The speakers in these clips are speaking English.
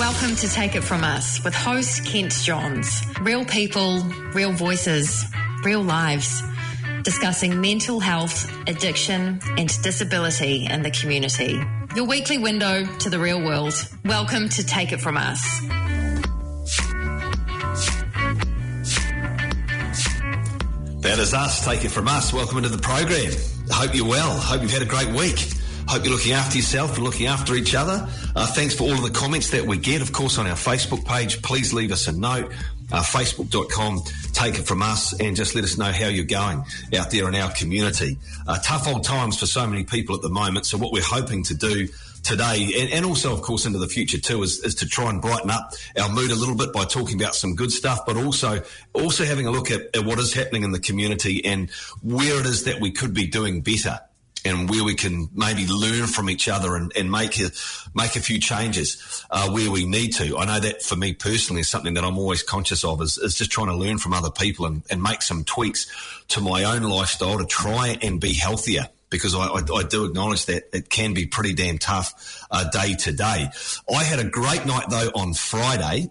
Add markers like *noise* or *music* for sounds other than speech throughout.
Welcome to Take It From Us with host Kent Johns. Real people, real voices, real lives. Discussing mental health, addiction, and disability in the community. Your weekly window to the real world. Welcome to Take It From Us. That is us. Take it from us. Welcome into the program. Hope you're well. Hope you've had a great week. Hope you're looking after yourself and looking after each other. Uh, thanks for all of the comments that we get, of course, on our Facebook page. Please leave us a note. Uh, Facebook.com, take it from us and just let us know how you're going out there in our community. Uh, tough old times for so many people at the moment. So what we're hoping to do today and, and, also of course into the future too is, is to try and brighten up our mood a little bit by talking about some good stuff but also also having a look at, at what is happening in the community and where it is that we could be doing better and where we can maybe learn from each other and, and make a, make a few changes uh, where we need to. I know that for me personally is something that I'm always conscious of is, is just trying to learn from other people and, and make some tweaks to my own lifestyle to try and be healthier because I, I, I, do acknowledge that it can be pretty damn tough uh, day to day. I had a great night though on Friday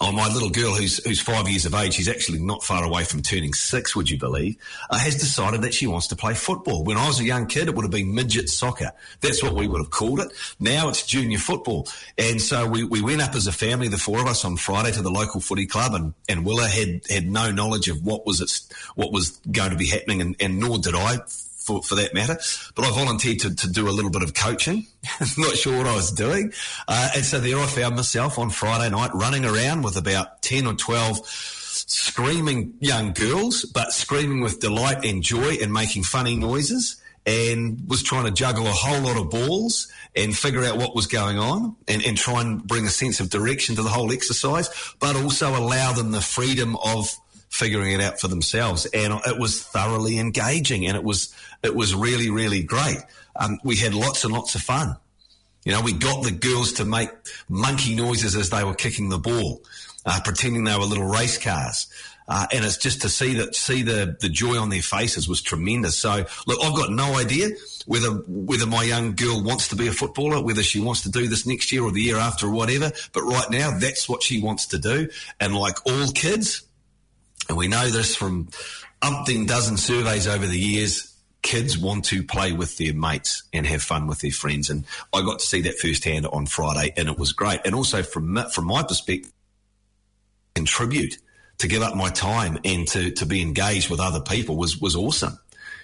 Oh, my little girl, who's who's five years of age, she's actually not far away from turning six. Would you believe? Uh, has decided that she wants to play football. When I was a young kid, it would have been midget soccer. That's what we would have called it. Now it's junior football. And so we, we went up as a family, the four of us, on Friday to the local footy club, and, and Willa had had no knowledge of what was its, what was going to be happening, and, and nor did I for, for that matter. But I volunteered to, to do a little bit of coaching. *laughs* Not sure what I was doing. Uh, and so there I found myself on Friday night running around with about 10 or 12 screaming young girls, but screaming with delight and joy and making funny noises and was trying to juggle a whole lot of balls and figure out what was going on and, and try and bring a sense of direction to the whole exercise, but also allow them the freedom of figuring it out for themselves. And it was thoroughly engaging and it was, it was really, really great. Um, we had lots and lots of fun. You know, we got the girls to make monkey noises as they were kicking the ball, uh, pretending they were little race cars. Uh, and it's just to see that, see the, the joy on their faces was tremendous. So look, I've got no idea whether, whether my young girl wants to be a footballer, whether she wants to do this next year or the year after or whatever. But right now, that's what she wants to do. And like all kids, and we know this from umpteen dozen surveys over the years. Kids want to play with their mates and have fun with their friends, and I got to see that firsthand on Friday, and it was great. And also from from my perspective, contribute to give up my time and to to be engaged with other people was was awesome.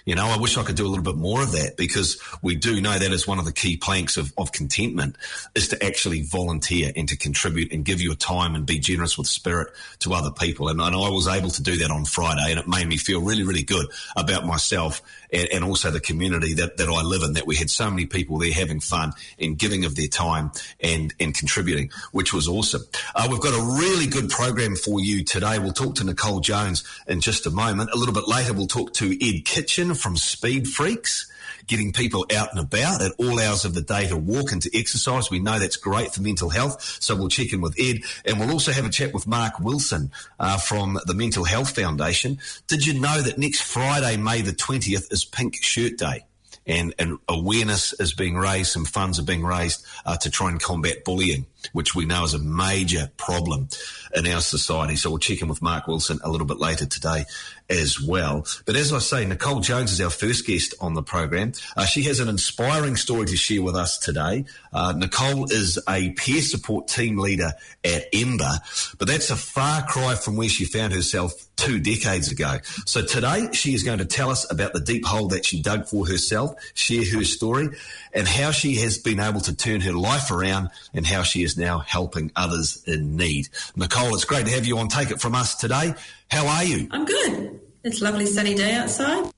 You know, I wish I could do a little bit more of that because we do know that is one of the key planks of, of contentment is to actually volunteer and to contribute and give your time and be generous with spirit to other people. And, and I was able to do that on Friday and it made me feel really, really good about myself and, and, also the community that, that I live in, that we had so many people there having fun and giving of their time and, and contributing, which was awesome. Uh, we've got a really good program for you today. We'll talk to Nicole Jones in just a moment. A little bit later, we'll talk to Ed Kitchen from Speed Freaks getting people out and about at all hours of the day to walk and to exercise. We know that's great for mental health. So we'll check in with Ed and we'll also have a chat with Mark Wilson uh, from the Mental Health Foundation. Did you know that next Friday, May the 20th, is Pink Shirt Day? and, and awareness is being raised, some funds are being raised uh, to try and combat bullying, which we know is a major problem in our society. So we'll check in with Mark Wilson a little bit later today as well. But as I say, Nicole Jones is our first guest on the program. Uh, she has an inspiring story to share with us today. Uh, Nicole is a peer support team leader at Ember, but that's a far cry from where she found herself two decades ago. So today she is going to tell us about the deep hole that she dug for herself, share her story, and how she has been able to turn her life around and how she is now helping others in need. Nicole, it's great to have you on Take It From Us today. How are you? I'm good. It's a lovely sunny day outside.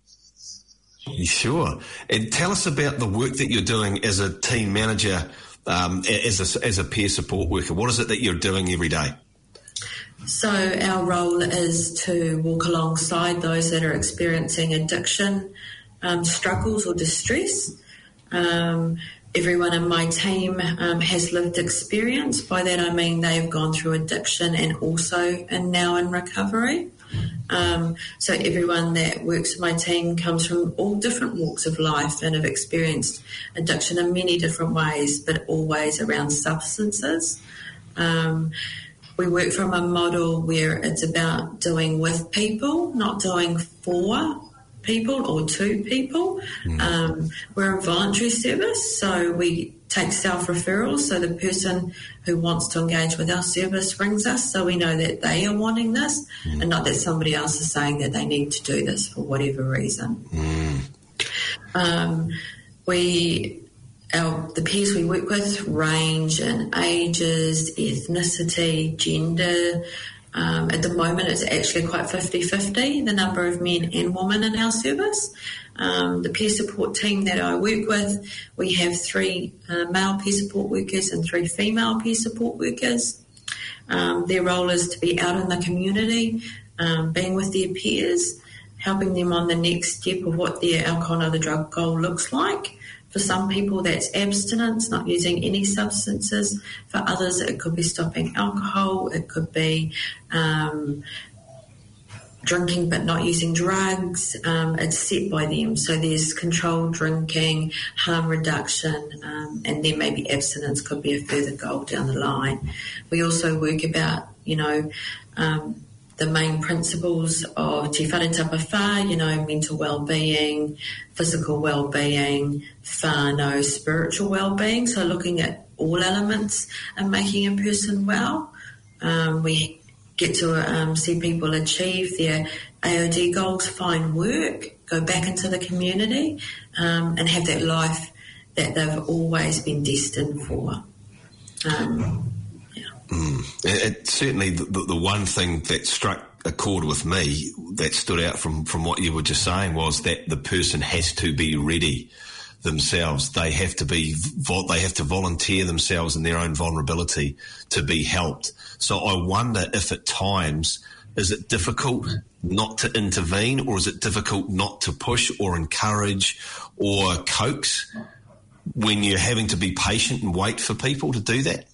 Sure. And tell us about the work that you're doing as a team manager, um, as, a, as a peer support worker. What is it that you're doing every day? So, our role is to walk alongside those that are experiencing addiction um, struggles or distress. Um, everyone in my team um, has lived experience. By that I mean they have gone through addiction and also and now in recovery. Um, so everyone that works in my team comes from all different walks of life and have experienced addiction in many different ways, but always around substances. Um, we work from a model where it's about doing with people, not doing for people or two people. Mm. Um, we're a voluntary service, so we take self referrals. So the person who wants to engage with our service rings us, so we know that they are wanting this, mm. and not that somebody else is saying that they need to do this for whatever reason. Mm. Um, we our, the peers we work with range in ages, ethnicity, gender, um, at the moment, it's actually quite 50 50, the number of men and women in our service. Um, the peer support team that I work with, we have three uh, male peer support workers and three female peer support workers. Um, their role is to be out in the community, um, being with their peers, helping them on the next step of what their alcohol or the drug goal looks like. For some people, that's abstinence, not using any substances. For others, it could be stopping alcohol. It could be um, drinking but not using drugs. Um, it's set by them. So there's controlled drinking, harm reduction, um, and then maybe abstinence could be a further goal down the line. We also work about, you know, um, the main principles of Te Whare Wha, you know, mental well-being, physical well-being, whānau, spiritual well-being. So looking at all elements and making a person well. Um, we get to um, see people achieve their AOD goals, find work, go back into the community, um, and have that life that they've always been destined for. Um, Mm. It, it, certainly, the, the, one thing that struck a chord with me that stood out from, from what you were just saying was that the person has to be ready themselves. They have to be, they have to volunteer themselves in their own vulnerability to be helped. So I wonder if at times, is it difficult not to intervene or is it difficult not to push or encourage or coax when you're having to be patient and wait for people to do that?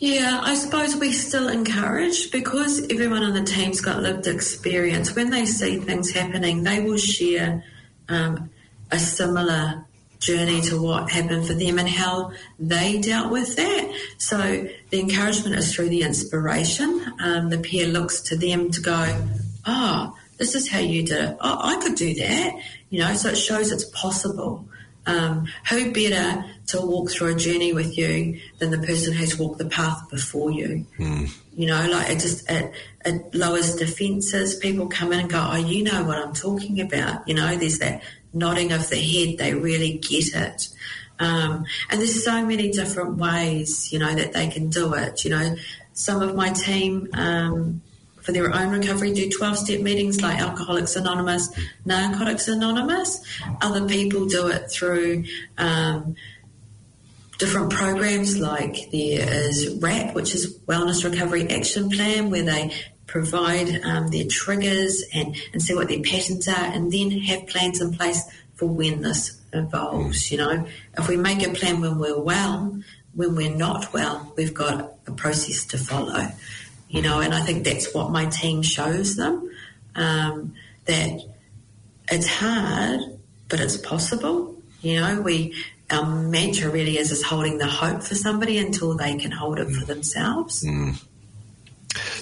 Yeah, I suppose we still encourage because everyone on the team's got lived experience. When they see things happening, they will share um, a similar journey to what happened for them and how they dealt with that. So the encouragement is through the inspiration. Um, the peer looks to them to go, oh, this is how you did it. Oh, I could do that. You know, so it shows it's possible. Um, who better to walk through a journey with you than the person who's walked the path before you? Mm. You know, like it just it, it lowers defences. People come in and go, "Oh, you know what I'm talking about." You know, there's that nodding of the head. They really get it. Um, and there's so many different ways, you know, that they can do it. You know, some of my team. Um, for their own recovery do 12 step meetings like Alcoholics Anonymous, Narcotics Anonymous. Other people do it through um, different programs like there is WRAP, which is Wellness Recovery Action Plan, where they provide um, their triggers and, and see what their patterns are and then have plans in place for when this evolves. You know, if we make a plan when we're well, when we're not well, we've got a process to follow you know, and I think that's what my team shows them um, that it's hard, but it's possible. You know, we our mantra really is is holding the hope for somebody until they can hold it for themselves. Mm.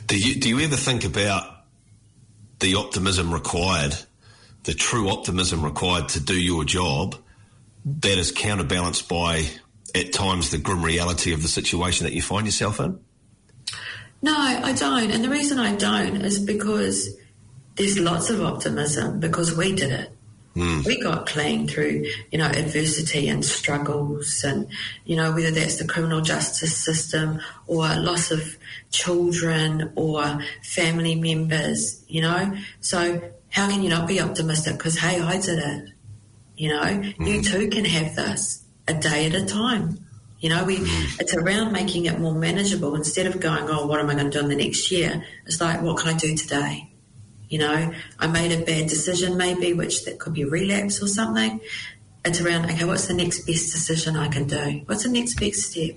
Do you do you ever think about the optimism required, the true optimism required to do your job, that is counterbalanced by at times the grim reality of the situation that you find yourself in? No, I don't. And the reason I don't is because there's lots of optimism because we did it. Mm. We got clean through, you know, adversity and struggles and, you know, whether that's the criminal justice system or loss of children or family members, you know. So how can you not be optimistic? Because, hey, I did it. You know, mm. you too can have this a day at a time. You know, we mm. it's around making it more manageable instead of going, oh, what am I going to do in the next year? It's like, what can I do today? You know, I made a bad decision maybe, which that could be relapse or something. It's around, okay, what's the next best decision I can do? What's the next best step?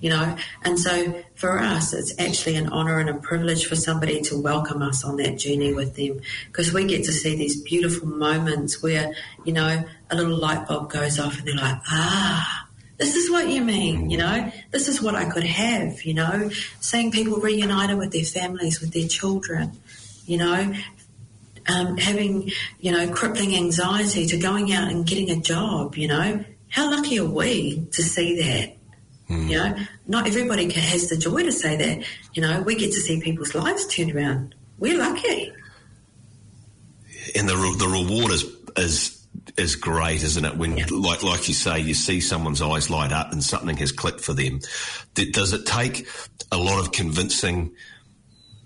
You know, and so for us, it's actually an honour and a privilege for somebody to welcome us on that journey with them because we get to see these beautiful moments where, you know, a little light bulb goes off and they're like, ah, this is what you mean, you know, this is what I could have, you know, seeing people reunited with their families, with their children, you know, um, having, you know, crippling anxiety to going out and getting a job, you know, how lucky are we to see that? Mm. You know, not everybody has the joy to say that. You know, we get to see people's lives turned around. We're lucky. And the the reward is is is great, isn't it? When, yeah. like like you say, you see someone's eyes light up and something has clicked for them. Does it take a lot of convincing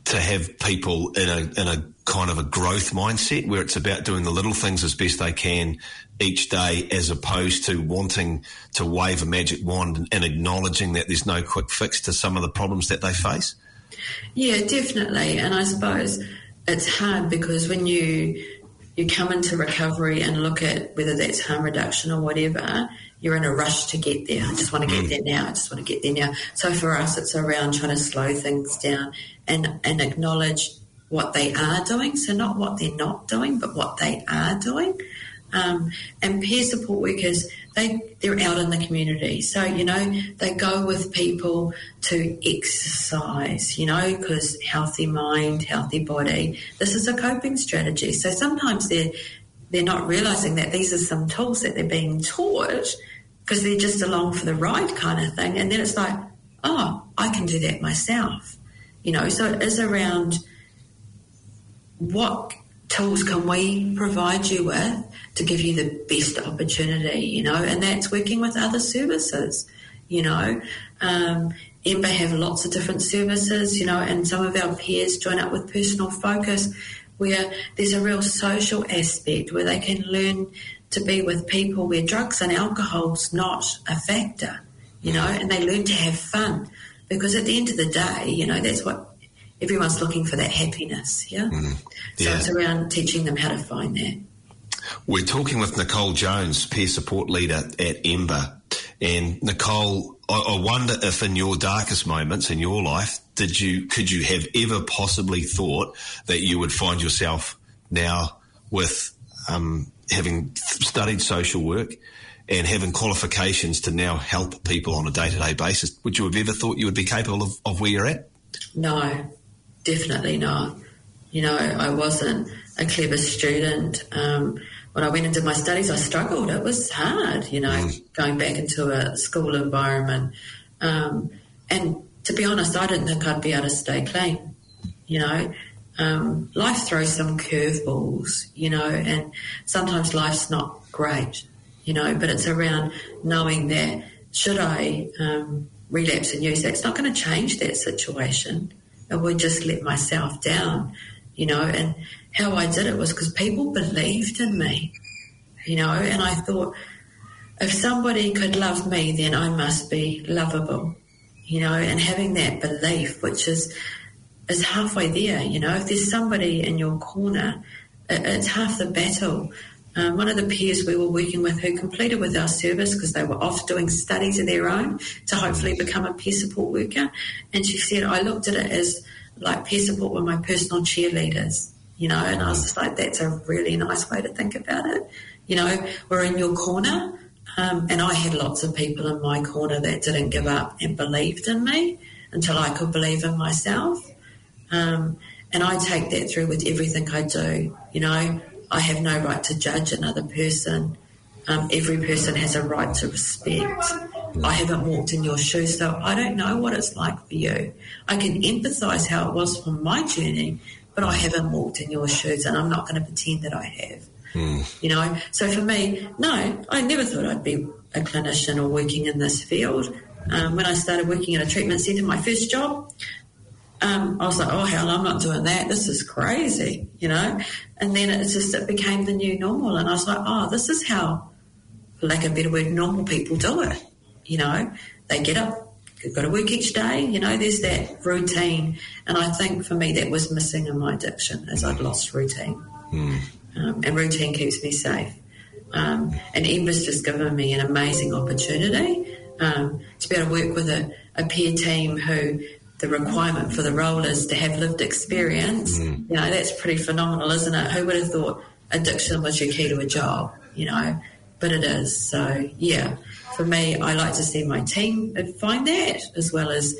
to have people in a in a kind of a growth mindset where it's about doing the little things as best they can each day as opposed to wanting to wave a magic wand and, and acknowledging that there's no quick fix to some of the problems that they face? Yeah, definitely. And I suppose it's hard because when you you come into recovery and look at whether that's harm reduction or whatever, you're in a rush to get there. I just want to get mm. there now. I just want to get there now. So for us, it's around trying to slow things down and, and acknowledge what they are doing. So not what they're not doing, but what they are doing. Um, and peer support workers, they they're out in the community, so you know they go with people to exercise, you know, because healthy mind, healthy body. This is a coping strategy. So sometimes they're they're not realizing that these are some tools that they're being taught because they're just along for the ride kind of thing, and then it's like, oh, I can do that myself, you know. So it is around what tools can we provide you with to give you the best opportunity, you know, and that's working with other services, you know. Um, Ember have lots of different services, you know, and some of our peers join up with personal focus where there's a real social aspect where they can learn to be with people where drugs and alcohol's not a factor, you know, and they learn to have fun. Because at the end of the day, you know, that's what everyone's looking for that happiness, yeah? Mm, yeah. So it's around teaching them how to find that. We're talking with Nicole Jones, peer support leader at Ember. And Nicole, I, I wonder if in your darkest moments in your life, did you could you have ever possibly thought that you would find yourself now with um, having studied social work and having qualifications to now help people on a day to day basis? Would you have ever thought you would be capable of, of where you're at? No, definitely not. You know, I wasn't a clever student. Um, when I went into my studies, I struggled. It was hard, you know, mm. going back into a school environment. Um, and to be honest, I didn't think I'd be able to stay clean. You know, um, life throws some curveballs, you know, and sometimes life's not great, you know, but it's around knowing that should I um, relapse and use that, it's not going to change that situation. I would just let myself down, you know, and how I did it was because people believed in me, you know, and I thought if somebody could love me, then I must be lovable, you know, and having that belief, which is, is halfway there, you know, if there's somebody in your corner, it's half the battle. Um, one of the peers we were working with who completed with our service because they were off doing studies of their own to hopefully become a peer support worker. And she said, I looked at it as like peer support were my personal cheerleaders, you know, and I was just like, that's a really nice way to think about it. You know, we're in your corner. Um, and I had lots of people in my corner that didn't give up and believed in me until I could believe in myself. Um, and I take that through with everything I do. You know, I have no right to judge another person. Um, every person has a right to respect. I haven't walked in your shoes, so I don't know what it's like for you. I can empathise how it was for my journey, but I haven't walked in your shoes, and I'm not going to pretend that I have. Mm. You know, so for me, no, I never thought I'd be a clinician or working in this field. Um, when I started working in a treatment centre, my first job, um, I was like, oh hell, I'm not doing that. This is crazy, you know. And then it just it became the new normal, and I was like, oh, this is how, for lack of a better word, normal people do it. You know, they get up, got to work each day. You know, there's that routine, and I think for me that was missing in my addiction, as I'd lost routine, mm. um, and routine keeps me safe. Um, and Ember's just given me an amazing opportunity um, to be able to work with a, a peer team who the requirement for the role is to have lived experience, mm. you know, that's pretty phenomenal, isn't it? Who would have thought addiction was your key to a job, you know? But it is. So, yeah, for me, I like to see my team find that as well as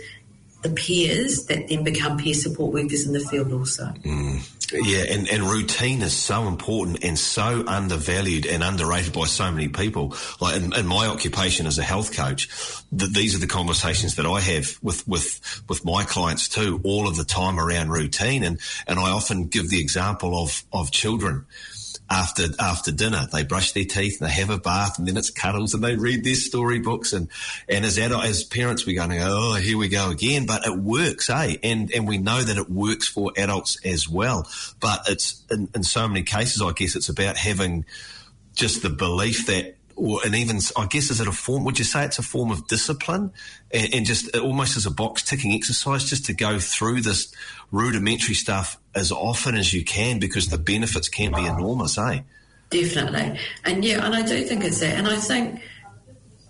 the peers that then become peer support workers in the field also. Mm. Yeah, and, and routine is so important and so undervalued and underrated by so many people. Like in, in my occupation as a health coach, that these are the conversations that I have with, with, with my clients too, all of the time around routine. And, and I often give the example of, of children after after dinner. They brush their teeth and they have a bath and then it's cuddles and they read their storybooks and and as adult, as parents we're going to go, oh here we go again but it works eh and and we know that it works for adults as well but it's in, in so many cases I guess it's about having just the belief that or and even I guess is it a form? Would you say it's a form of discipline, and, and, just almost as a box ticking exercise, just to go through this rudimentary stuff as often as you can because the benefits can be enormous, eh? Definitely, and yeah, and I do think it's that, and I think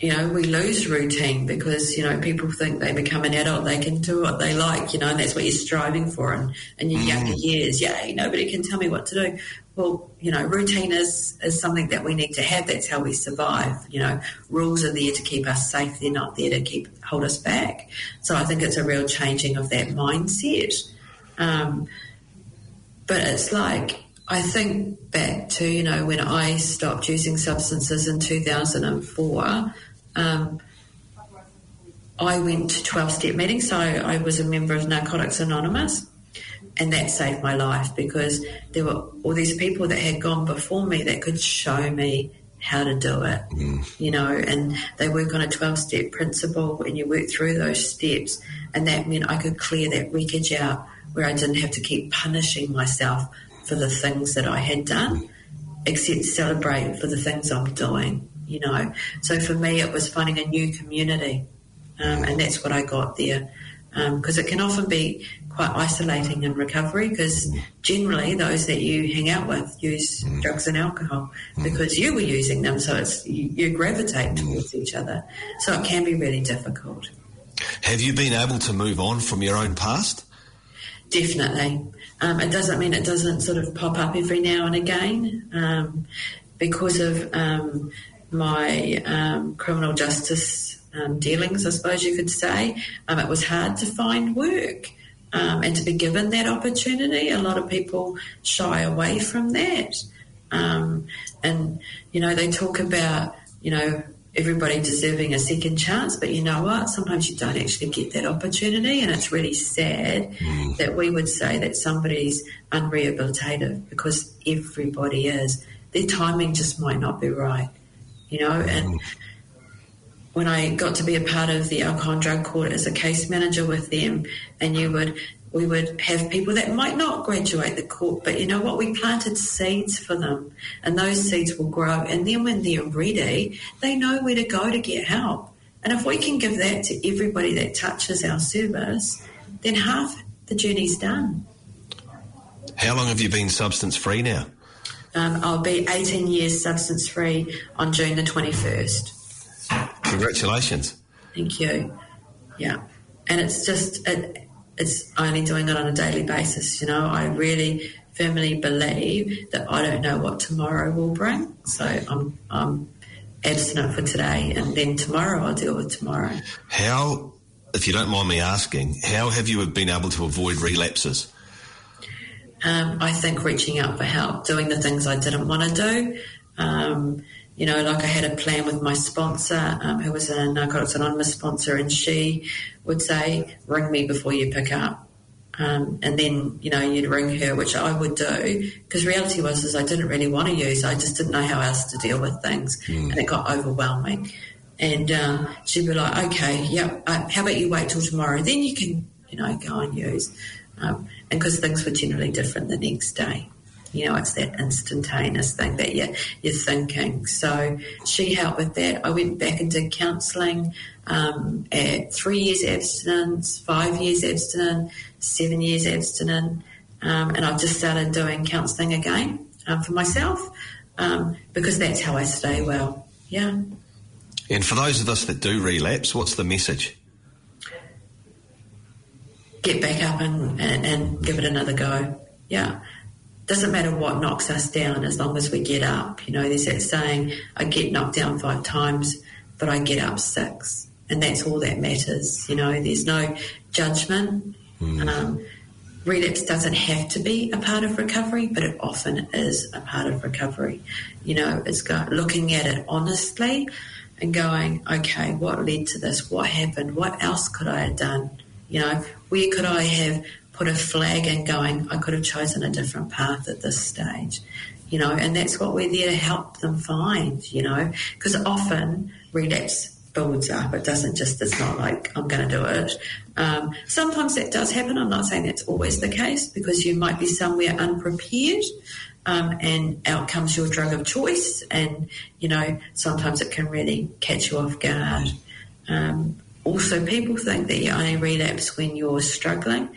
you know, we lose routine because, you know, people think they become an adult, they can do what they like, you know, and that's what you're striving for in, in your mm. younger years. Yay, nobody can tell me what to do. Well, you know, routine is, is something that we need to have. That's how we survive. You know, rules are there to keep us safe. They're not there to keep hold us back. So I think it's a real changing of that mindset. Um, but it's like, I think back to, you know, when I stopped using substances in 2004, um, I went to 12 step meetings. So I was a member of Narcotics Anonymous, and that saved my life because there were all these people that had gone before me that could show me how to do it, mm. you know, and they work on a 12 step principle and you work through those steps. And that meant I could clear that wreckage out where I didn't have to keep punishing myself for the things that I had done, except celebrate for the things I'm doing you know. So for me, it was finding a new community, um, and that's what I got there. Because um, it can often be quite isolating in recovery because generally those that you hang out with use mm. drugs and alcohol because you were using them so it's you, you gravitate towards each other. So it can be really difficult. Have you been able to move on from your own past? Definitely. Um, it doesn't mean it doesn't sort of pop up every now and again um, because of um, my um, criminal justice um, dealings, I suppose you could say, um, it was hard to find work um, and to be given that opportunity. A lot of people shy away from that. Um, and, you know, they talk about, you know, everybody deserving a second chance, but you know what? Sometimes you don't actually get that opportunity, and it's really sad mm. that we would say that somebody's unrehabilitative because everybody is. Their timing just might not be right you know, and when I got to be a part of the alcohol and drug court as a case manager with them, and you would we would have people that might not graduate the court, but you know what? We planted seeds for them, and those seeds will grow. And then when they're ready, they know where to go to get help. And if we can give that to everybody that touches our service, then half the journey's done. How long have you been substance free now? Um, I'll be 18 years substance free on June the 21st. Congratulations. Thank you. Yeah. And it's just, it, it's only doing it on a daily basis. You know, I really firmly believe that I don't know what tomorrow will bring. So I'm, I'm abstinent for today and then tomorrow I'll deal with tomorrow. How, if you don't mind me asking, how have you been able to avoid relapses? Um, I think reaching out for help, doing the things I didn't want to do. Um, you know, like I had a plan with my sponsor, um, who was a Narcotics Anonymous sponsor, and she would say, "Ring me before you pick up." Um, and then, you know, you'd ring her, which I would do, because reality was is I didn't really want to use. I just didn't know how else to deal with things, mm. and it got overwhelming. And um, she'd be like, "Okay, yeah, uh, how about you wait till tomorrow? Then you can, you know, go and use." Um, and because things were generally different the next day. You know, it's that instantaneous thing that you're, you're thinking. So she helped with that. I went back and did counselling um, at three years abstinence, five years abstinent, seven years abstinent, um, and I've just started doing counselling again um, for myself um, because that's how I stay well. Yeah. And for those of us that do relapse, what's the message? get back up and, and, and give it another go. Yeah. Doesn't matter what knocks us down as long as we get up. You know, there's that saying, I get knocked down five times, but I get up six. And that's all that matters. You know, there's no judgment. Mm. Um, relapse doesn't have to be a part of recovery, but it often is a part of recovery. You know, it's got, looking at it honestly and going, okay, what led to this? What happened? What else could I have done? You know, where could I have put a flag in going, I could have chosen a different path at this stage? You know, and that's what we're there to help them find, you know, because often relapse builds up. It doesn't just, it's not like I'm going to do it. Um, sometimes that does happen. I'm not saying that's always the case because you might be somewhere unprepared. Um, and out comes your drug of choice, and you know sometimes it can really catch you off guard. Um, also, people think that you only relapse when you're struggling,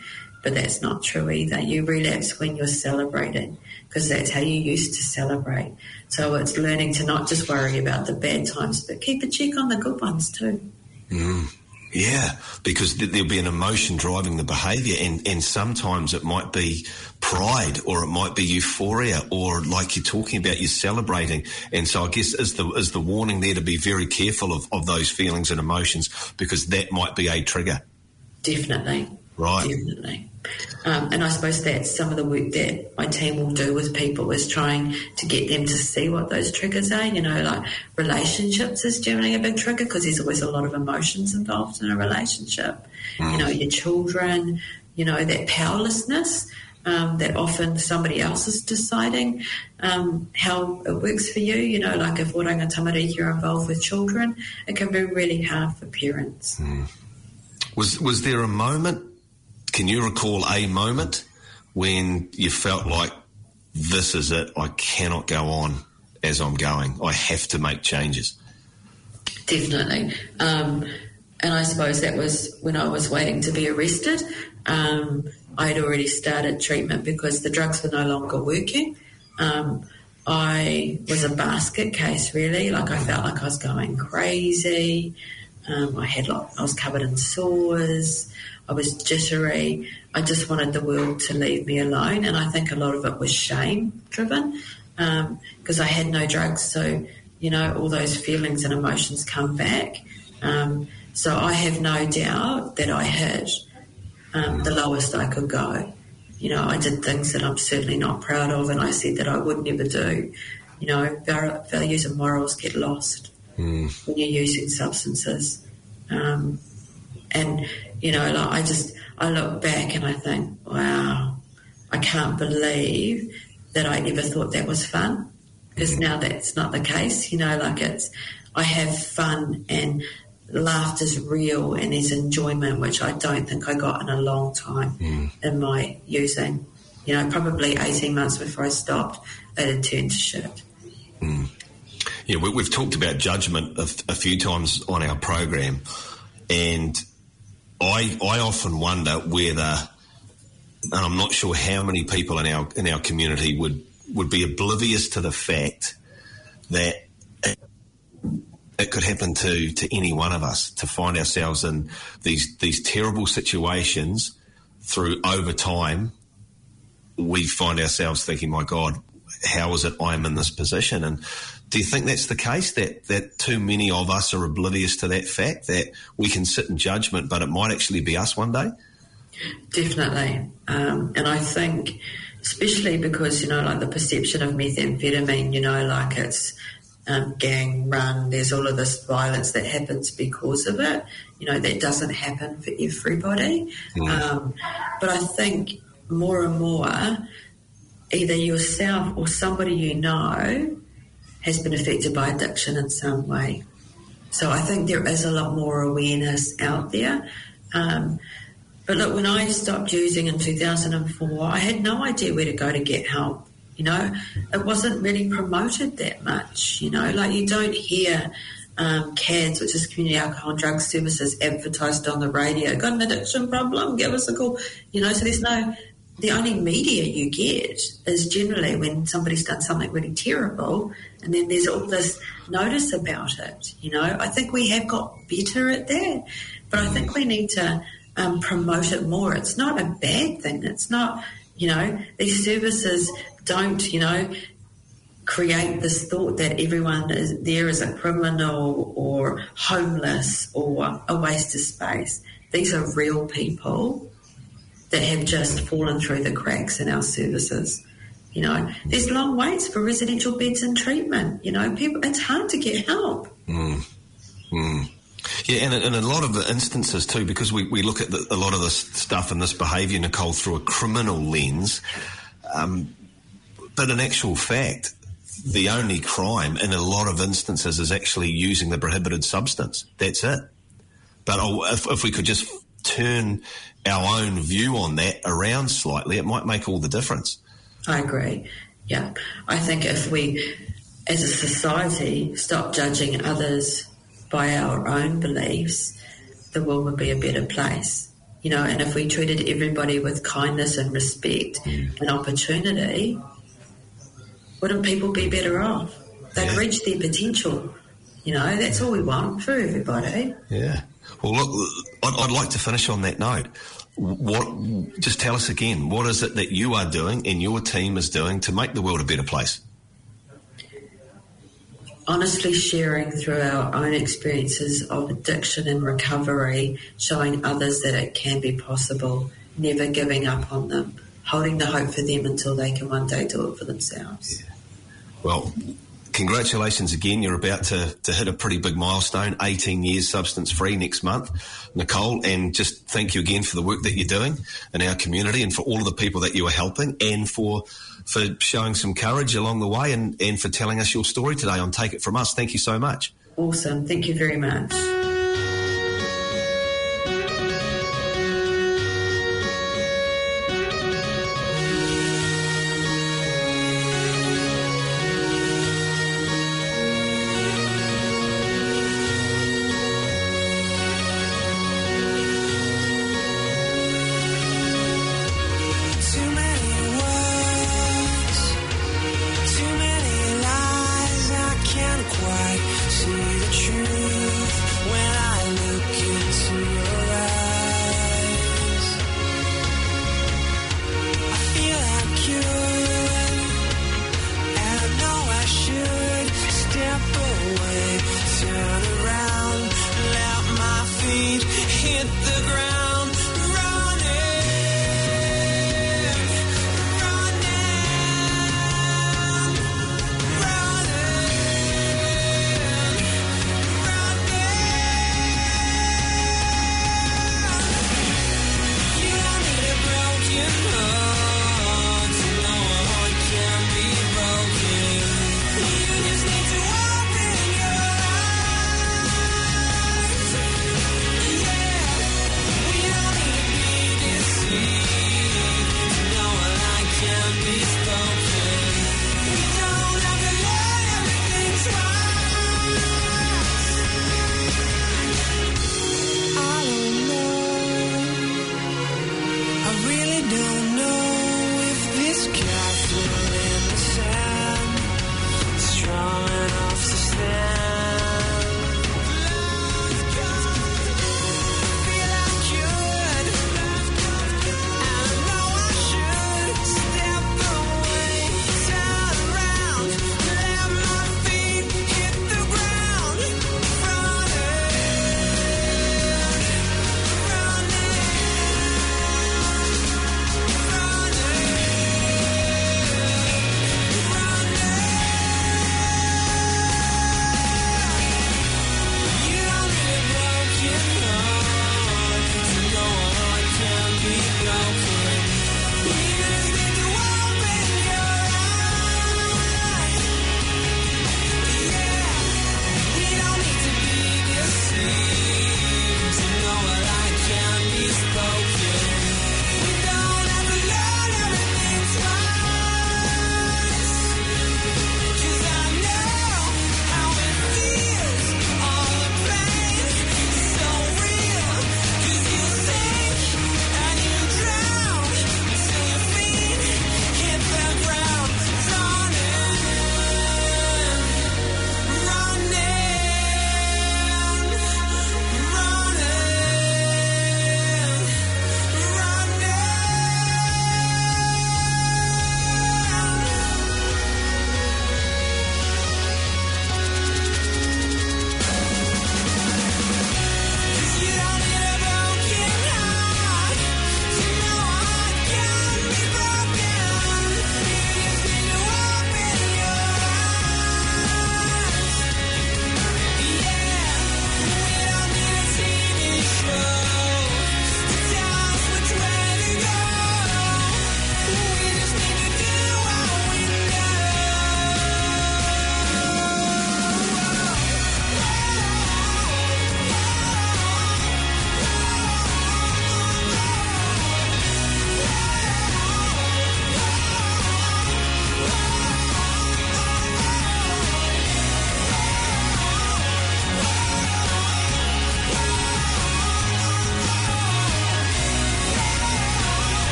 but that's not true either. You relapse when you're celebrating because that's how you used to celebrate. So it's learning to not just worry about the bad times, but keep a check on the good ones too. Mm. Yeah, because there'll be an emotion driving the behaviour, and, and sometimes it might be pride, or it might be euphoria, or like you're talking about, you're celebrating. And so I guess is the is the warning there to be very careful of, of those feelings and emotions because that might be a trigger. Definitely. Right. Definitely. Um, and I suppose that's some of the work that my team will do with people is trying to get them to see what those triggers are. You know, like relationships is generally a big trigger because there's always a lot of emotions involved in a relationship. Mm. You know, your children, you know, that powerlessness. Um, that often somebody else is deciding um, how it works for you. You know, like if Oranga Tamariki you're involved with children, it can be really hard for parents. Mm. Was was there a moment can you recall a moment when you felt like this is it? I cannot go on as I'm going. I have to make changes. Definitely. Um, and I suppose that was when I was waiting to be arrested. Um, I had already started treatment because the drugs were no longer working. Um, I was a basket case, really. Like I felt like I was going crazy. Um, I had like I was covered in sores. I was jittery. I just wanted the world to leave me alone. And I think a lot of it was shame driven because um, I had no drugs. So, you know, all those feelings and emotions come back. Um, so I have no doubt that I hit um, the lowest I could go. You know, I did things that I'm certainly not proud of, and I said that I would never do. You know, values and morals get lost mm. when you're using substances. Um, and you know, like I just I look back and I think, wow, I can't believe that I ever thought that was fun. Because now that's not the case. You know, like it's I have fun and laughter's real and there's enjoyment, which I don't think I got in a long time mm. in my using. You know, probably 18 months before I stopped, it had turned to shit. Mm. Yeah, we, have talked about judgment a, a few times on our program, and I I often wonder whether, and I'm not sure how many people in our in our community would would be oblivious to the fact that it could happen to to any one of us to find ourselves in these these terrible situations through over time we find ourselves thinking my god how is it i'm in this position? And do you think that's the case that that too many of us are oblivious to that fact that we can sit in judgment, but it might actually be us one day? Definitely, um, and I think especially because you know like the perception of methamphetamine, you know, like it's um, gang run. There's all of this violence that happens because of it. You know that doesn't happen for everybody, mm. um, but I think more and more, either yourself or somebody you know has been affected by addiction in some way. So I think there is a lot more awareness out there. Um, but look, when I stopped using in 2004, I had no idea where to go to get help. You know, it wasn't really promoted that much. You know, like you don't hear um, CADS, which is Community Alcohol and Drug Services, advertised on the radio. Got an addiction problem? Give us a call. You know, so there's no the only media you get is generally when somebody's done something really terrible and then there's all this notice about it. You know, I think we have got better at that, but I think we need to um, promote it more. It's not a bad thing. It's not, you know, these services don't, you know, create this thought that everyone is there is a criminal or homeless or a waste of space. These are real people that have just fallen through the cracks in our services. You know, there's long waits for residential beds and treatment. You know, people it's hard to get help. Mm. Mm. Yeah, and in a lot of the instances too, because we, we look at the, a lot of this stuff and this behaviour, Nicole, through a criminal lens. Um, but in actual fact, the only crime in a lot of instances is actually using the prohibited substance. That's it. But oh, if, if we could just turn our own view on that around slightly, it might make all the difference. I agree. Yeah. I think if we, as a society, stop judging others by our own beliefs, the world would be a better place. You know, and if we treated everybody with kindness and respect mm. and opportunity, wouldn't people be better off? They'd yeah. reach their potential. You know, that's all we want for everybody. Yeah. Well, look, I'd, I'd like to finish on that note. What? Just tell us again. What is it that you are doing and your team is doing to make the world a better place? honestly sharing through our own experiences of addiction and recovery, showing others that it can be possible, never giving up on them, holding the hope for them until they can one day do it for themselves. Yeah. Well, congratulations again. You're about to, to hit a pretty big milestone 18 years substance free next month, Nicole. And just thank you again for the work that you're doing in our community and for all of the people that you are helping and for for showing some courage along the way and, and for telling us your story today on Take It From Us. Thank you so much. Awesome. Thank you very much.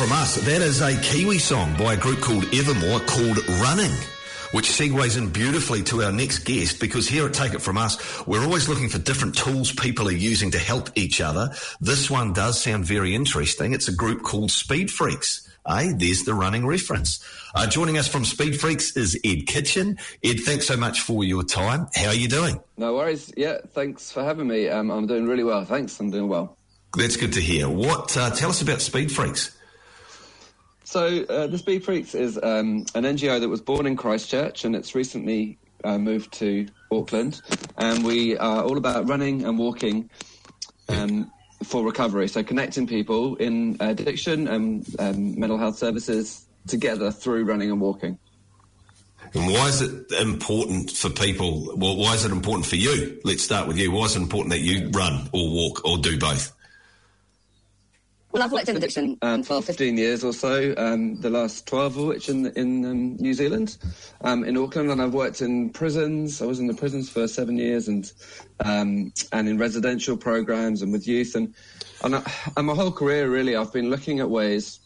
From Us. That is a Kiwi song by a group called Evermore called Running which segues in beautifully to our next guest because here at Take It From Us, we're always looking for different tools people are using to help each other. This one does sound very interesting. It's a group called Speed Freaks. Hey, there's the running reference. Uh, joining us from Speed Freaks is Ed Kitchen. Ed, thanks so much for your time. How are you doing? No worries. Yeah, thanks for having me. Um, I'm doing really well. Thanks. I'm doing well. That's good to hear. What? Uh, tell us about Speed Freaks. So uh, the Speed Freaks is um, an NGO that was born in Christchurch and it's recently uh, moved to Auckland, and we are all about running and walking um, for recovery. So connecting people in addiction and um, mental health services together through running and walking. And why is it important for people? Well, why is it important for you? Let's start with you. Why is it important that you run or walk or do both? Well, I've worked in addiction um, for 15 years or so, um, the last 12 of which in, in um, New Zealand, um, in Auckland, and I've worked in prisons. I was in the prisons for seven years and um, and in residential programs and with youth. And, and, I, and my whole career, really, I've been looking at ways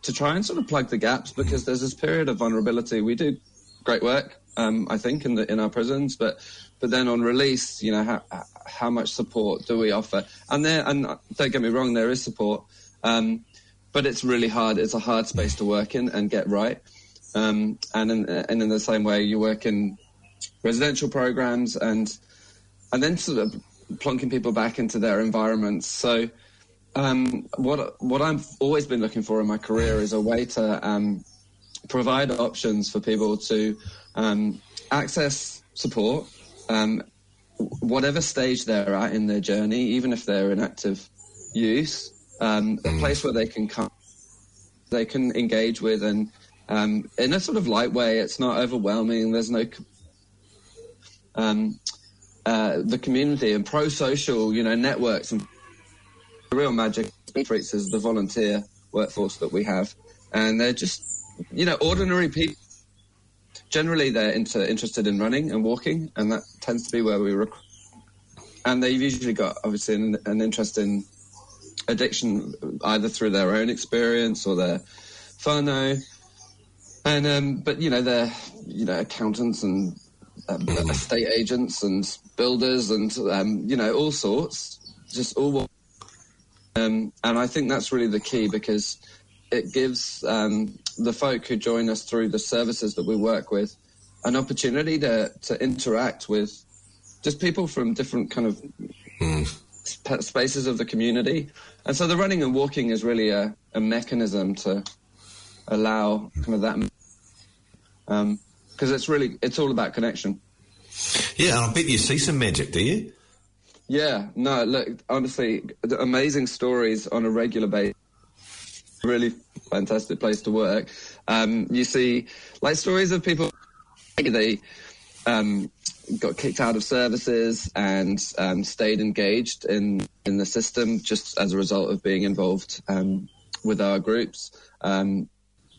to try and sort of plug the gaps because there's this period of vulnerability. We do great work, um, I think, in, the, in our prisons, but but then on release, you know, how, how much support do we offer? And there, and don't get me wrong, there is support, um, but it's really hard. It's a hard space to work in and get right. Um, and in, and in the same way, you work in residential programs and and then sort of plonking people back into their environments. So. Um, what what I've always been looking for in my career is a way to um, provide options for people to um, access support um, whatever stage they're at in their journey, even if they're in active use, um, a mm. place where they can come, they can engage with, and um, in a sort of light way. It's not overwhelming. There's no um, uh, the community and pro-social, you know, networks and the real magic Freaks is the volunteer workforce that we have, and they're just you know ordinary people generally they're into, interested in running and walking, and that tends to be where we recruit. And they've usually got obviously an, an interest in addiction, either through their own experience or their whānau. And um, but you know they're you know accountants and um, estate agents and builders and um, you know all sorts, just all. Um, and I think that's really the key because it gives um, the folk who join us through the services that we work with an opportunity to, to interact with just people from different kind of mm. sp- spaces of the community. And so the running and walking is really a, a mechanism to allow kind of that because um, it's really it's all about connection. Yeah, and I bet you see some magic, do you? Yeah, no, look, honestly, amazing stories on a regular basis really fantastic place to work. Um, you see like stories of people they um, got kicked out of services and um, stayed engaged in in the system just as a result of being involved um, with our groups. Um,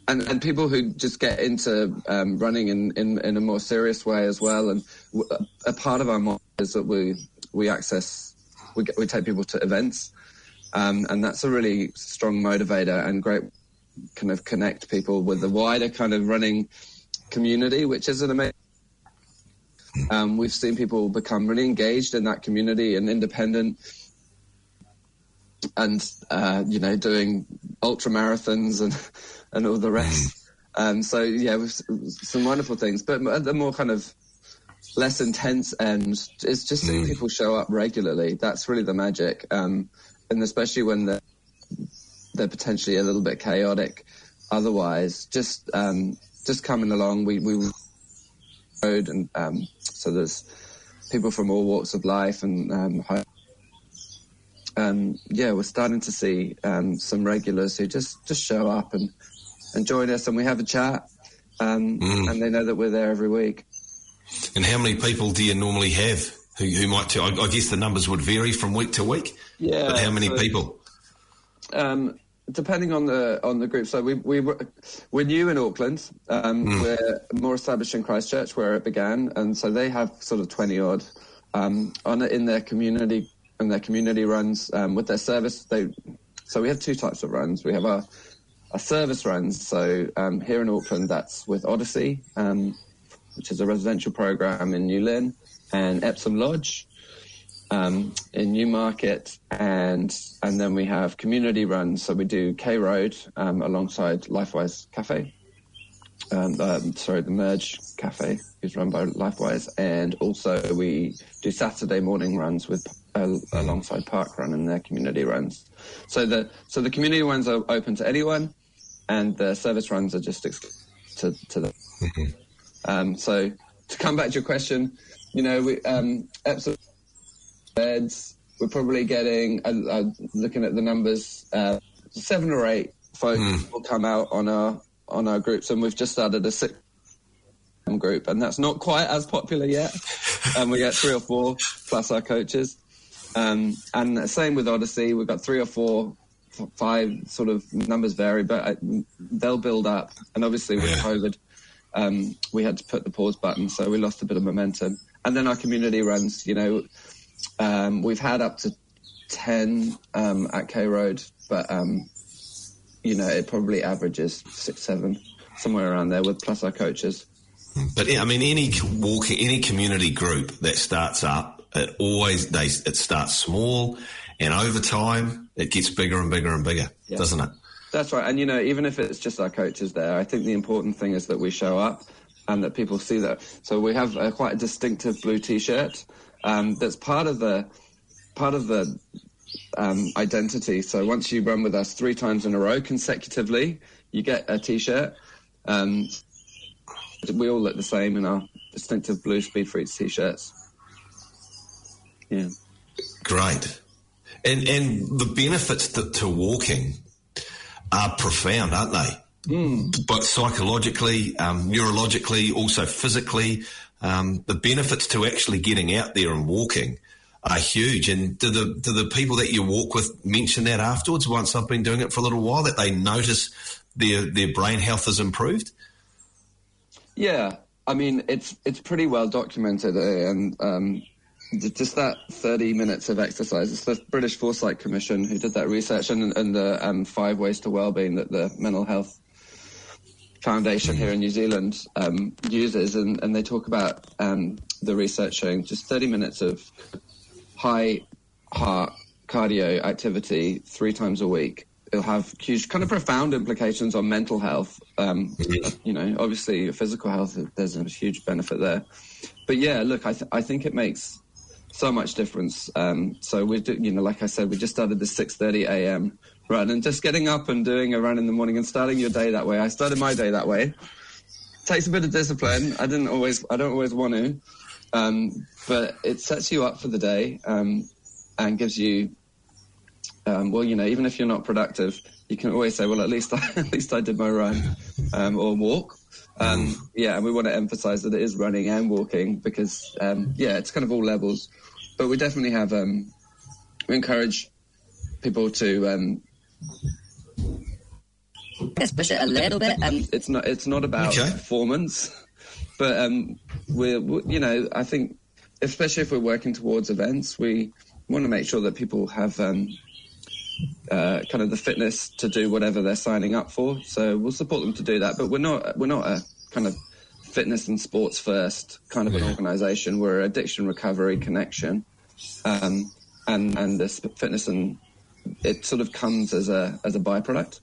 and, and people who just get into um, running in, in, in, a more serious way as well. And a part of our model is that we we access we, we take people to events um, and that's a really strong motivator and great kind of connect people with the wider kind of running community, which is an amazing. Um, we've seen people become really engaged in that community and independent, and uh, you know, doing ultra marathons and *laughs* and all the rest. Um, so yeah, some wonderful things, but at the more kind of less intense end, it's just seeing mm. people show up regularly. That's really the magic. Um, and especially when they're, they're potentially a little bit chaotic. Otherwise, just um, just coming along, we we road and um, so there's people from all walks of life and um, um, yeah, we're starting to see um, some regulars who just just show up and and join us, and we have a chat, um, mm. and they know that we're there every week. And how many people do you normally have who, who might? T- I, I guess the numbers would vary from week to week. Yeah. But how many so, people? Um, depending on the on the group. So we we were, we're new in Auckland. Um, mm. We're more established in Christchurch where it began, and so they have sort of twenty odd um, on in their community and their community runs um, with their service. They so we have two types of runs. We have our our service runs. So um, here in Auckland, that's with Odyssey, um, which is a residential program in New Lynn, and Epsom Lodge um, in Newmarket, and and then we have community runs. So we do K Road um, alongside Lifewise Cafe. Um, um, sorry, the Merge Cafe is run by Lifewise, and also we do Saturday morning runs with uh, alongside Park Run and their community runs. So the so the community runs are open to anyone, and the service runs are just ex- to to them. Mm-hmm. Um, so to come back to your question, you know, we um, beds. We're probably getting, uh, uh, looking at the numbers, uh, seven or eight folks mm. will come out on our on our groups, and we've just started a six group, and that's not quite as popular yet. *laughs* and we get three or four plus our coaches. Um, and same with Odyssey, we've got three or four, five sort of numbers vary, but I, they'll build up. And obviously with yeah. COVID, um, we had to put the pause button, so we lost a bit of momentum. And then our community runs, you know, um, we've had up to 10 um, at K Road, but, um, you know, it probably averages six, seven, somewhere around there with plus our coaches. But I mean, any walking, any community group that starts up, it always they it starts small, and over time it gets bigger and bigger and bigger, yeah. doesn't it? That's right. And you know, even if it's just our coaches there, I think the important thing is that we show up and that people see that. So we have a, quite a distinctive blue T-shirt um, that's part of the part of the um, identity. So once you run with us three times in a row consecutively, you get a T-shirt. Um, we all look the same in our distinctive blue Speed Freaks T-shirts. Yeah, great. And and the benefits to, to walking are profound, aren't they? Mm. But psychologically, um, neurologically, also physically, um, the benefits to actually getting out there and walking are huge. And do the do the people that you walk with mention that afterwards? Once I've been doing it for a little while, that they notice their their brain health has improved. Yeah, I mean it's it's pretty well documented, eh? and um, just that 30 minutes of exercise. It's the British Foresight Commission who did that research, and, and the um, five ways to well-being that the mental health foundation here in New Zealand um, uses, and, and, they talk about um, the research showing just 30 minutes of high heart cardio activity three times a week. It'll have huge, kind of profound implications on mental health. Um, mm-hmm. you know, obviously physical health, there's a huge benefit there. But yeah, look, I, th- I think it makes so much difference. Um, so we do, you know, like I said, we just started the 6:30 a.m. run, and just getting up and doing a run in the morning and starting your day that way. I started my day that way. takes a bit of discipline. I didn't always, I don't always want to, um, but it sets you up for the day um, and gives you, um, well, you know, even if you're not productive, you can always say, well, at least I, *laughs* at least I did my run um, or walk. Um, yeah, and we want to emphasize that it is running and walking because, um, yeah, it's kind of all levels. But we definitely have, we encourage people to. Let's push it a little bit. Um, it's not. It's not about okay. performance, but um, we're, you know, I think, especially if we're working towards events, we want to make sure that people have um, uh, kind of the fitness to do whatever they're signing up for. So we'll support them to do that. But we're not we're not a kind of fitness and sports first kind of yeah. an organisation. We're addiction recovery connection, um, and and this fitness and it sort of comes as a as a byproduct.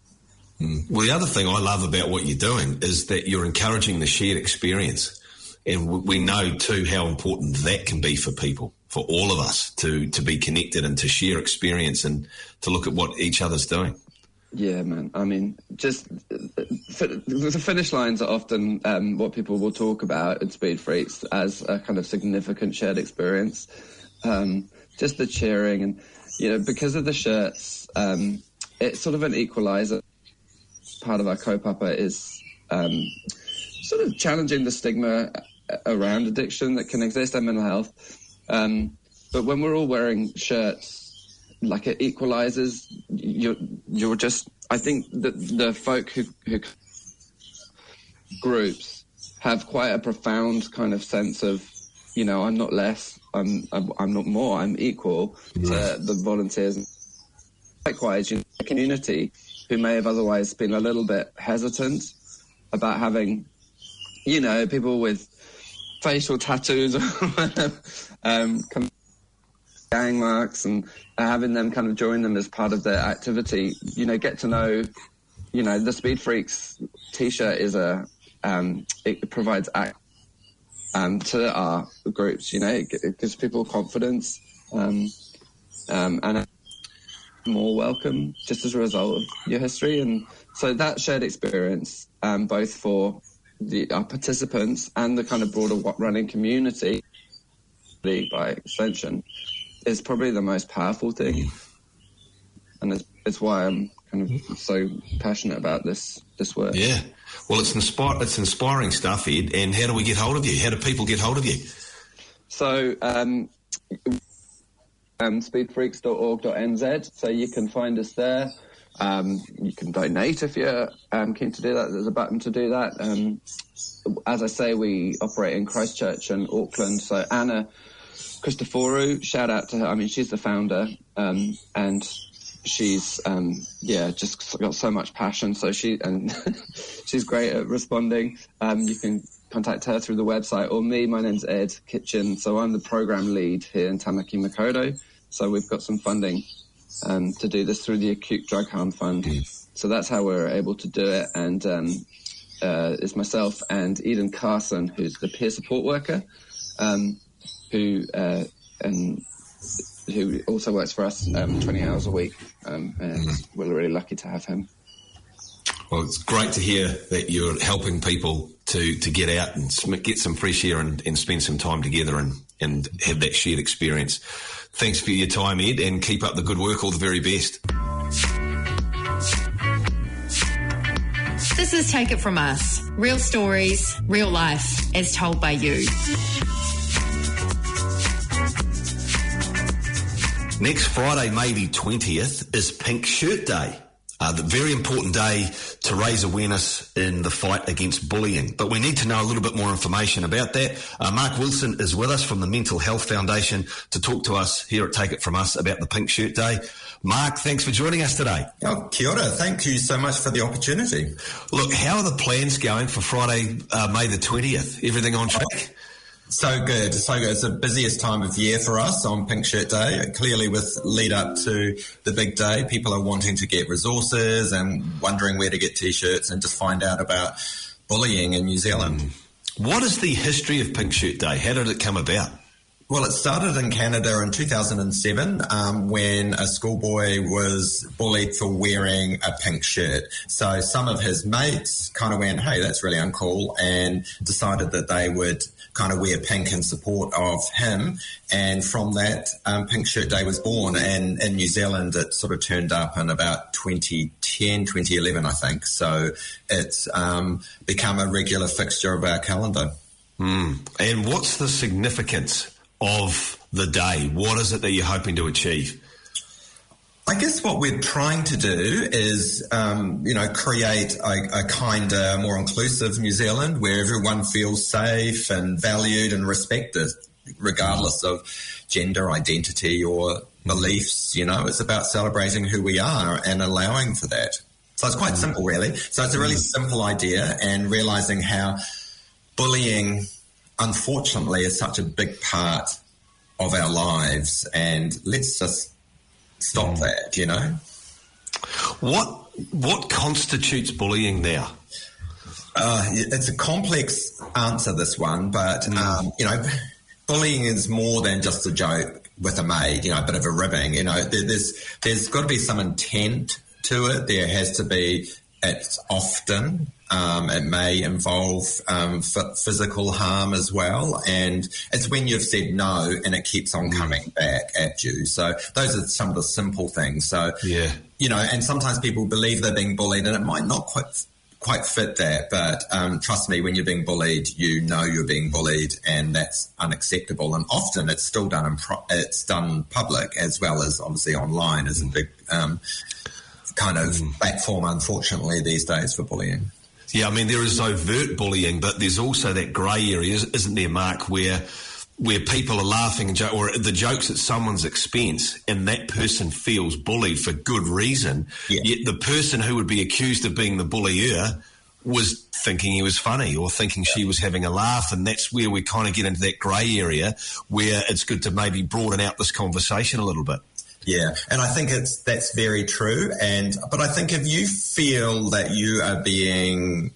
Mm. Well, the other thing I love about what you're doing is that you're encouraging the shared experience. And we know too how important that can be for people, for all of us to, to be connected and to share experience and to look at what each other's doing. Yeah, man. I mean, just the finish lines are often um, what people will talk about in Speed Freaks as a kind of significant shared experience. Um, just the cheering and, you know, because of the shirts, um, it's sort of an equalizer. Part of our kaupapa is um, sort of challenging the stigma around addiction that can exist and mental health. Um, but when we're all wearing shirts, like it equalizes, you're, you're just, I think that the folk who, who groups have quite a profound kind of sense of, you know, I'm not less, I'm, I'm, I'm not more, I'm equal to the volunteers. Likewise, you know, the community who may have otherwise been a little bit hesitant about having, you know, people with facial tattoos, um, gang marks, and having them kind of join them as part of their activity. You know, get to know, you know, the Speed Freaks T-shirt is a um, it provides um, to our groups. You know, it, it gives people confidence um, um, and more welcome just as a result of your history. And so that shared experience, um, both for the our participants and the kind of broader running community, by extension, is probably the most powerful thing. And it's, it's why I'm kind of so passionate about this this work. Yeah. Well, it's inspire, it's inspiring stuff, Ed. And how do we get hold of you? How do people get hold of you? So, um, um, speedfreaks.org.nz. So you can find us there. Um, you can donate if you're um, keen to do that. There's a button to do that. Um, as I say, we operate in Christchurch and Auckland. So Anna Christoforou, shout out to her. I mean, she's the founder, um, and she's um, yeah, just got so much passion. So she and *laughs* she's great at responding. Um, you can contact her through the website or me. My name's Ed Kitchen. So I'm the program lead here in Tamaki Makaurau. So we've got some funding um, to do this through the Acute Drug Harm Fund. Mm. So that's how we're able to do it. And um, uh, it's myself and Eden Carson, who's the peer support worker, um, who uh, and who also works for us um, 20 hours a week. Um, and mm. we're really lucky to have him. Well, it's great to hear that you're helping people to, to get out and get some fresh air and, and spend some time together and, and have that shared experience. Thanks for your time, Ed, and keep up the good work. All the very best. This is Take It From Us. Real stories, real life, as told by you. Next Friday, May the 20th, is Pink Shirt Day. Uh, the very important day to raise awareness in the fight against bullying. But we need to know a little bit more information about that. Uh, Mark Wilson is with us from the Mental Health Foundation to talk to us here at Take It From Us about the Pink Shirt Day. Mark, thanks for joining us today. Oh, kia ora. Thank you so much for the opportunity. Look, how are the plans going for Friday, uh, May the 20th? Everything on track? So good, so good. It's the busiest time of year for us on Pink Shirt Day. Clearly, with lead up to the big day, people are wanting to get resources and wondering where to get t-shirts and just find out about bullying in New Zealand. What is the history of Pink Shirt Day? How did it come about? Well, it started in Canada in 2007 um, when a schoolboy was bullied for wearing a pink shirt. So some of his mates kind of went, hey, that's really uncool, and decided that they would kind of wear pink in support of him. And from that, um, Pink Shirt Day was born. And in New Zealand, it sort of turned up in about 2010, 2011, I think. So it's um, become a regular fixture of our calendar. Mm. And what's the significance of the day? What is it that you're hoping to achieve? I guess what we're trying to do is, um, you know, create a, a kinder, more inclusive New Zealand where everyone feels safe and valued and respected, regardless of gender identity or beliefs. You know, it's about celebrating who we are and allowing for that. So it's quite simple, really. So it's a really simple idea and realizing how bullying, unfortunately, is such a big part of our lives. And let's just stop mm. that, you know? What what constitutes bullying there? Uh, it's a complex answer, this one, but mm. um, you know, bullying is more than just a joke with a maid, you know, a bit of a ribbing. You know, there, there's there's got to be some intent to it. There has to be. It's often um, it may involve um, physical harm as well, and it's when you've said no and it keeps on coming back at you. So those are some of the simple things. So yeah, you know, and sometimes people believe they're being bullied, and it might not quite quite fit there, But um, trust me, when you're being bullied, you know you're being bullied, and that's unacceptable. And often it's still done in pro- it's done public as well as obviously online is a big um, kind of mm. platform, unfortunately, these days for bullying. Yeah, I mean, there is overt bullying, but there's also that grey area, isn't there, Mark, where where people are laughing and jo- or the jokes at someone's expense, and that person feels bullied for good reason. Yeah. Yet the person who would be accused of being the bullier was thinking he was funny or thinking she was having a laugh, and that's where we kind of get into that grey area where it's good to maybe broaden out this conversation a little bit. Yeah, and I think it's that's very true. And but I think if you feel that you are being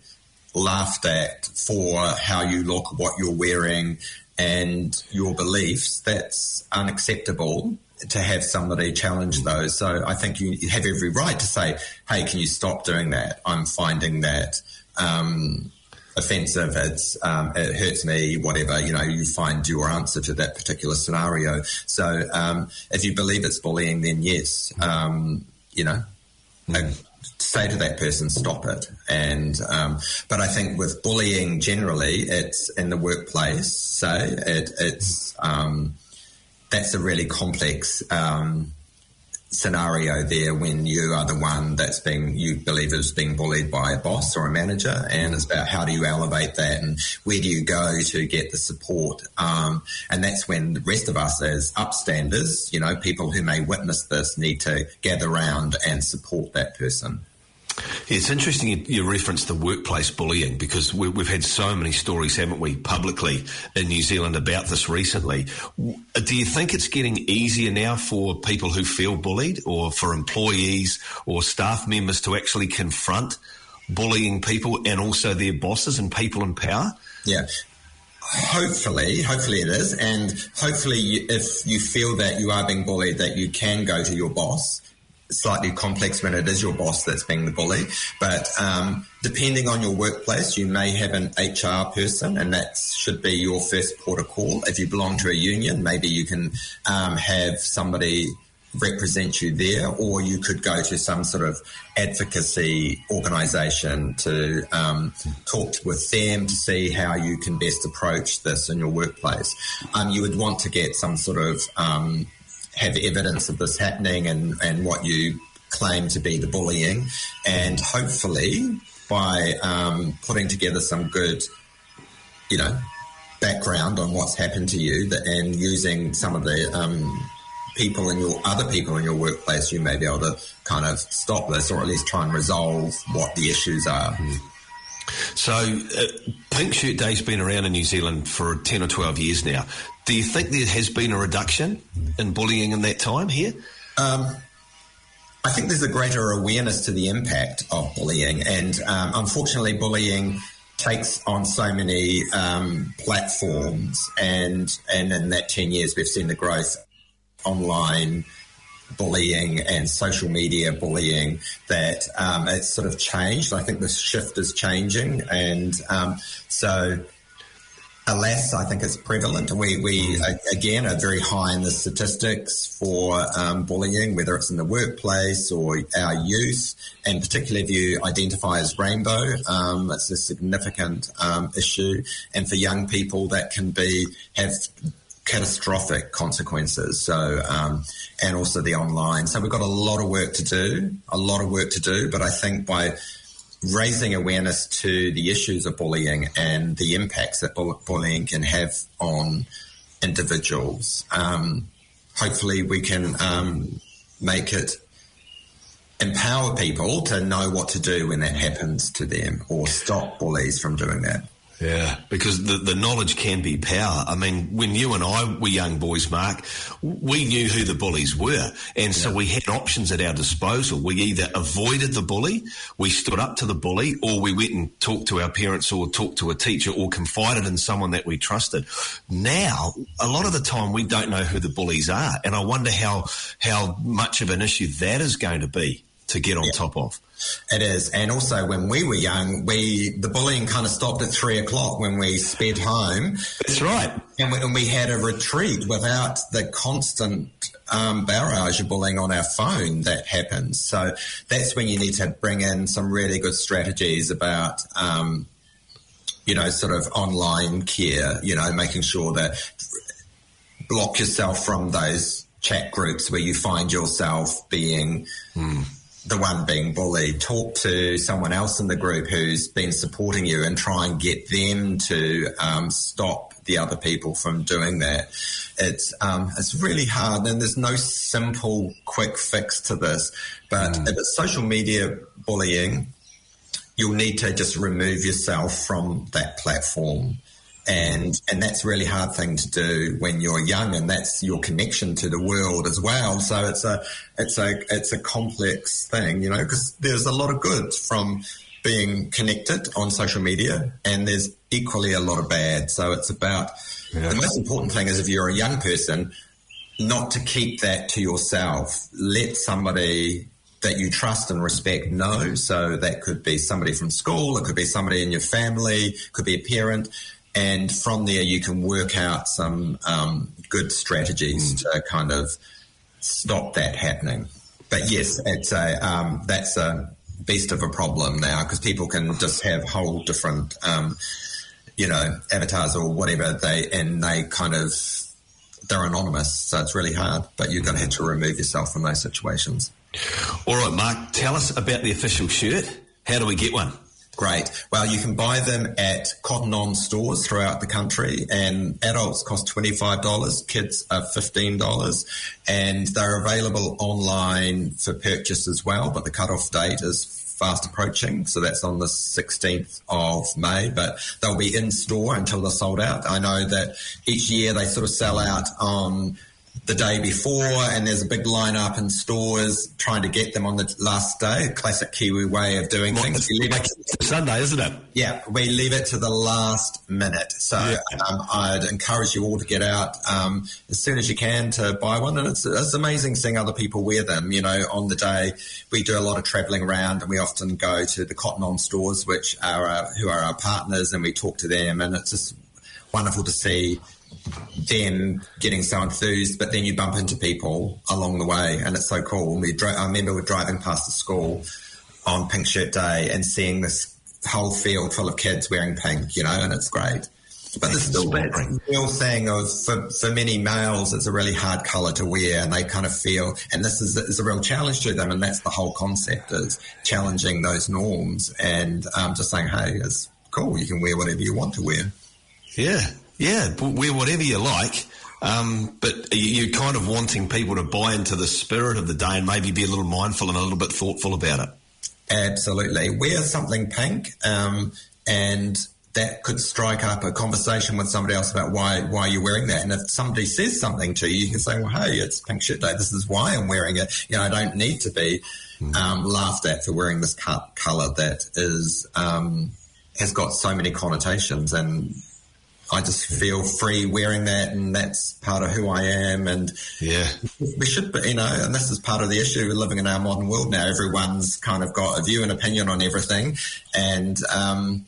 laughed at for how you look, what you're wearing, and your beliefs, that's unacceptable to have somebody challenge those. So I think you have every right to say, "Hey, can you stop doing that? I'm finding that." Um, offensive, it's um, it hurts me, whatever. You know, you find your answer to that particular scenario. So um, if you believe it's bullying, then yes, um, you know, uh, say to that person, stop it. And um, but I think with bullying generally, it's in the workplace. So it, it's um, that's a really complex. Um, scenario there when you are the one that's being you believe is being bullied by a boss or a manager and it's about how do you elevate that and where do you go to get the support? Um, and that's when the rest of us as upstanders you know people who may witness this need to gather around and support that person It's interesting you, reference the workplace bullying because we, we've had so many stories, haven't we, publicly in New Zealand about this recently. Do you think it's getting easier now for people who feel bullied or for employees or staff members to actually confront bullying people and also their bosses and people in power? Yeah. Hopefully, hopefully it is, and hopefully, if you feel that you are being bullied, that you can go to your boss. Slightly complex when it is your boss that's being the bully, but um, depending on your workplace, you may have an HR person, and that should be your first port of call. If you belong to a union, maybe you can um, have somebody represent you there, or you could go to some sort of advocacy organisation to um, talk with them to see how you can best approach this in your workplace. Um, you would want to get some sort of um, have evidence of this happening and, and what you claim to be the bullying, and hopefully by um, putting together some good, you know, background on what's happened to you that, and using some of the um, people in your other people in your workplace, you may be able to kind of stop this or at least try and resolve what the issues are. So, uh, Pink Shirt Day's been around in New Zealand for 10 or 12 years now. Do you think there has been a reduction in bullying in that time here? Um, I think there's a greater awareness to the impact of bullying, and um, unfortunately, bullying takes on so many um, platforms, and and in that ten years, we've seen the growth online bullying and social media bullying that um, it's sort of changed. I think the shift is changing, and um, so alas, I think it's prevalent. We, we again are very high in the statistics for um, bullying, whether it's in the workplace or our youth, and particularly if you identify as rainbow, um, it's a significant um, issue. And for young people, that can be have catastrophic consequences. So, um, and also the online. So we've got a lot of work to do, a lot of work to do. But I think by raising awareness to the issues of bullying and the impacts that bullying can have on individuals. Um, hopefully, we can um, make it empower people to know what to do when that happens to them or stop bullies from doing that. Yeah, because the, the knowledge can be power. I mean, when you and I were young boys, Mark, we knew who the bullies were. And so we had options at our disposal. We either avoided the bully, we stood up to the bully, or we went and talked to our parents or talked to a teacher or confided in someone that we trusted. Now, a lot of the time we don't know who the bullies are. And I wonder how, how much of an issue that is going to be to get on top of. It is, and also when we were young, we the bullying kind of stopped at three o'clock when we sped home. That's right. And we, and we had a retreat without the constant um, barrage of bullying on our phone that happens. So that's when you need to bring in some really good strategies about. Um, you know, sort of online care, you know, making sure that block yourself from those chat groups where you find yourself being the one being bullied. Talk to someone else in the group who's been supporting you and try and get them to um, stop the other people from doing that. It's um, it's really hard, and there's no simple quick fix to this. But mm. if it's social media bullying, you'll need to just remove yourself from that platform and and that's a really hard thing to do when you're young and that's your connection to the world as well so it's a it's a it's a complex thing you know because there's a lot of good from being connected on social media and there's equally a lot of bad so it's about yeah. the most important thing is if you're a young person not to keep that to yourself let somebody that you trust and respect know. So that could be somebody from school, it could be somebody in your family, could be a parent and from there you can work out some um, good strategies mm. to kind of stop that happening. But yes, it's a um, that's a beast of a problem now because people can just have whole different, um, you know, avatars or whatever they and they kind of they're anonymous, so it's really hard. But you're going to have to remove yourself from those situations. All right, Mark, tell us about the official shirt. How do we get one? Great. Well, you can buy them at Cotton On stores throughout the country, and adults cost $25, kids are $15, and they're available online for purchase as well, but the cutoff date is fast approaching, so that's on the 16th of May, but they'll be in store until they're sold out. I know that each year they sort of sell out on the day before, and there's a big lineup in stores trying to get them on the last day. Classic Kiwi way of doing well, things. leave it to, Sunday, isn't it? Yeah, we leave it to the last minute. So yeah. um, I'd encourage you all to get out um, as soon as you can to buy one. And it's, it's amazing seeing other people wear them. You know, on the day we do a lot of travelling around, and we often go to the Cotton On stores, which are uh, who are our partners, and we talk to them, and it's just wonderful to see them getting so enthused, but then you bump into people along the way, and it's so cool. We dro- I remember we're driving past the school on Pink Shirt Day and seeing this whole field full of kids wearing pink, you know, and it's great. But this is the real thing of for, for many males, it's a really hard color to wear, and they kind of feel, and this is, is a real challenge to them, and that's the whole concept is challenging those norms and um, just saying, hey, it's cool, you can wear whatever you want to wear. Yeah, yeah, wear whatever you like. Um, but you're kind of wanting people to buy into the spirit of the day and maybe be a little mindful and a little bit thoughtful about it. Absolutely. Wear something pink, um, and that could strike up a conversation with somebody else about why why you're wearing that. And if somebody says something to you, you can say, "Well, hey, it's Pink Shirt Day. This is why I'm wearing it. You know, I don't need to be hmm. um, laughed at for wearing this color that is um, has got so many connotations and I just feel free wearing that, and that's part of who I am. And yeah, we should, be, you know, and this is part of the issue. We're living in our modern world now. Everyone's kind of got a view and opinion on everything, and um,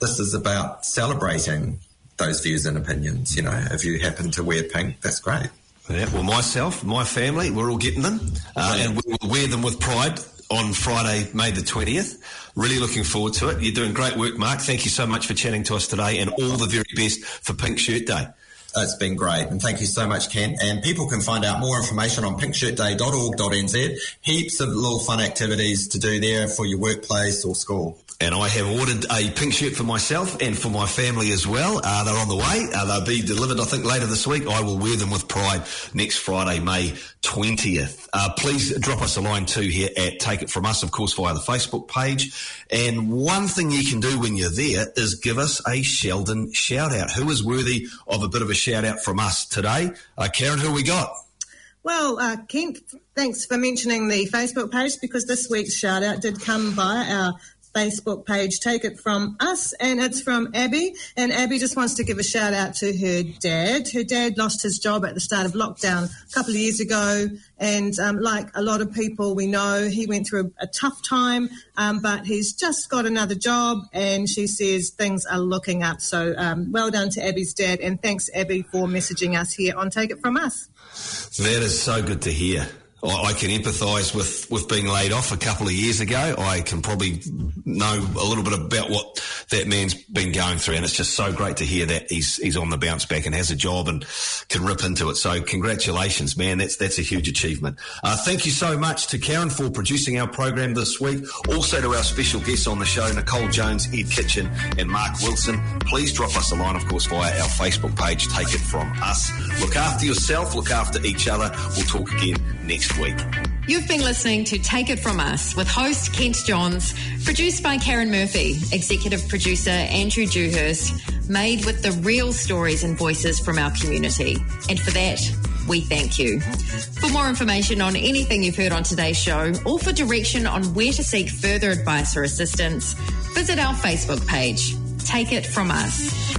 this is about celebrating those views and opinions. You know, if you happen to wear pink, that's great. Yeah, well, myself, my family, we're all getting them, uh, and we will wear them with pride on Friday, May the 20th. Really looking forward to it. You're doing great work, Mark. Thank you so much for chatting to us today and all the very best for Pink Shirt Day. It's been great. And thank you so much, Ken. And people can find out more information on pinkshirtday.org.nz. Heaps of little fun activities to do there for your workplace or school. And I have ordered a pink shirt for myself and for my family as well. Uh, they're on the way. Uh, they'll be delivered, I think, later this week. I will wear them with pride next Friday, May 20th. Uh, please drop us a line too here at Take It From Us, of course, via the Facebook page. And one thing you can do when you're there is give us a Sheldon shout out. Who is worthy of a bit of a shout out from us today? Uh, Karen, who we got? Well, uh, Kent, thanks for mentioning the Facebook page because this week's shout out did come via our Facebook page, Take It From Us, and it's from Abby. And Abby just wants to give a shout out to her dad. Her dad lost his job at the start of lockdown a couple of years ago. And um, like a lot of people we know, he went through a, a tough time, um, but he's just got another job. And she says things are looking up. So um, well done to Abby's dad. And thanks, Abby, for messaging us here on Take It From Us. That is so good to hear. I can empathise with, with being laid off a couple of years ago. I can probably know a little bit about what that man's been going through, and it's just so great to hear that he's he's on the bounce back and has a job and can rip into it. So congratulations, man! That's that's a huge achievement. Uh, thank you so much to Karen for producing our program this week. Also to our special guests on the show, Nicole Jones, Ed Kitchen, and Mark Wilson. Please drop us a line, of course, via our Facebook page. Take it from us. Look after yourself. Look after each other. We'll talk again next week. You've been listening to Take It From Us with host Kent Johns, produced by Karen Murphy, executive producer Andrew Dewhurst, made with the real stories and voices from our community. And for that, we thank you. For more information on anything you've heard on today's show or for direction on where to seek further advice or assistance, visit our Facebook page. Take It From Us.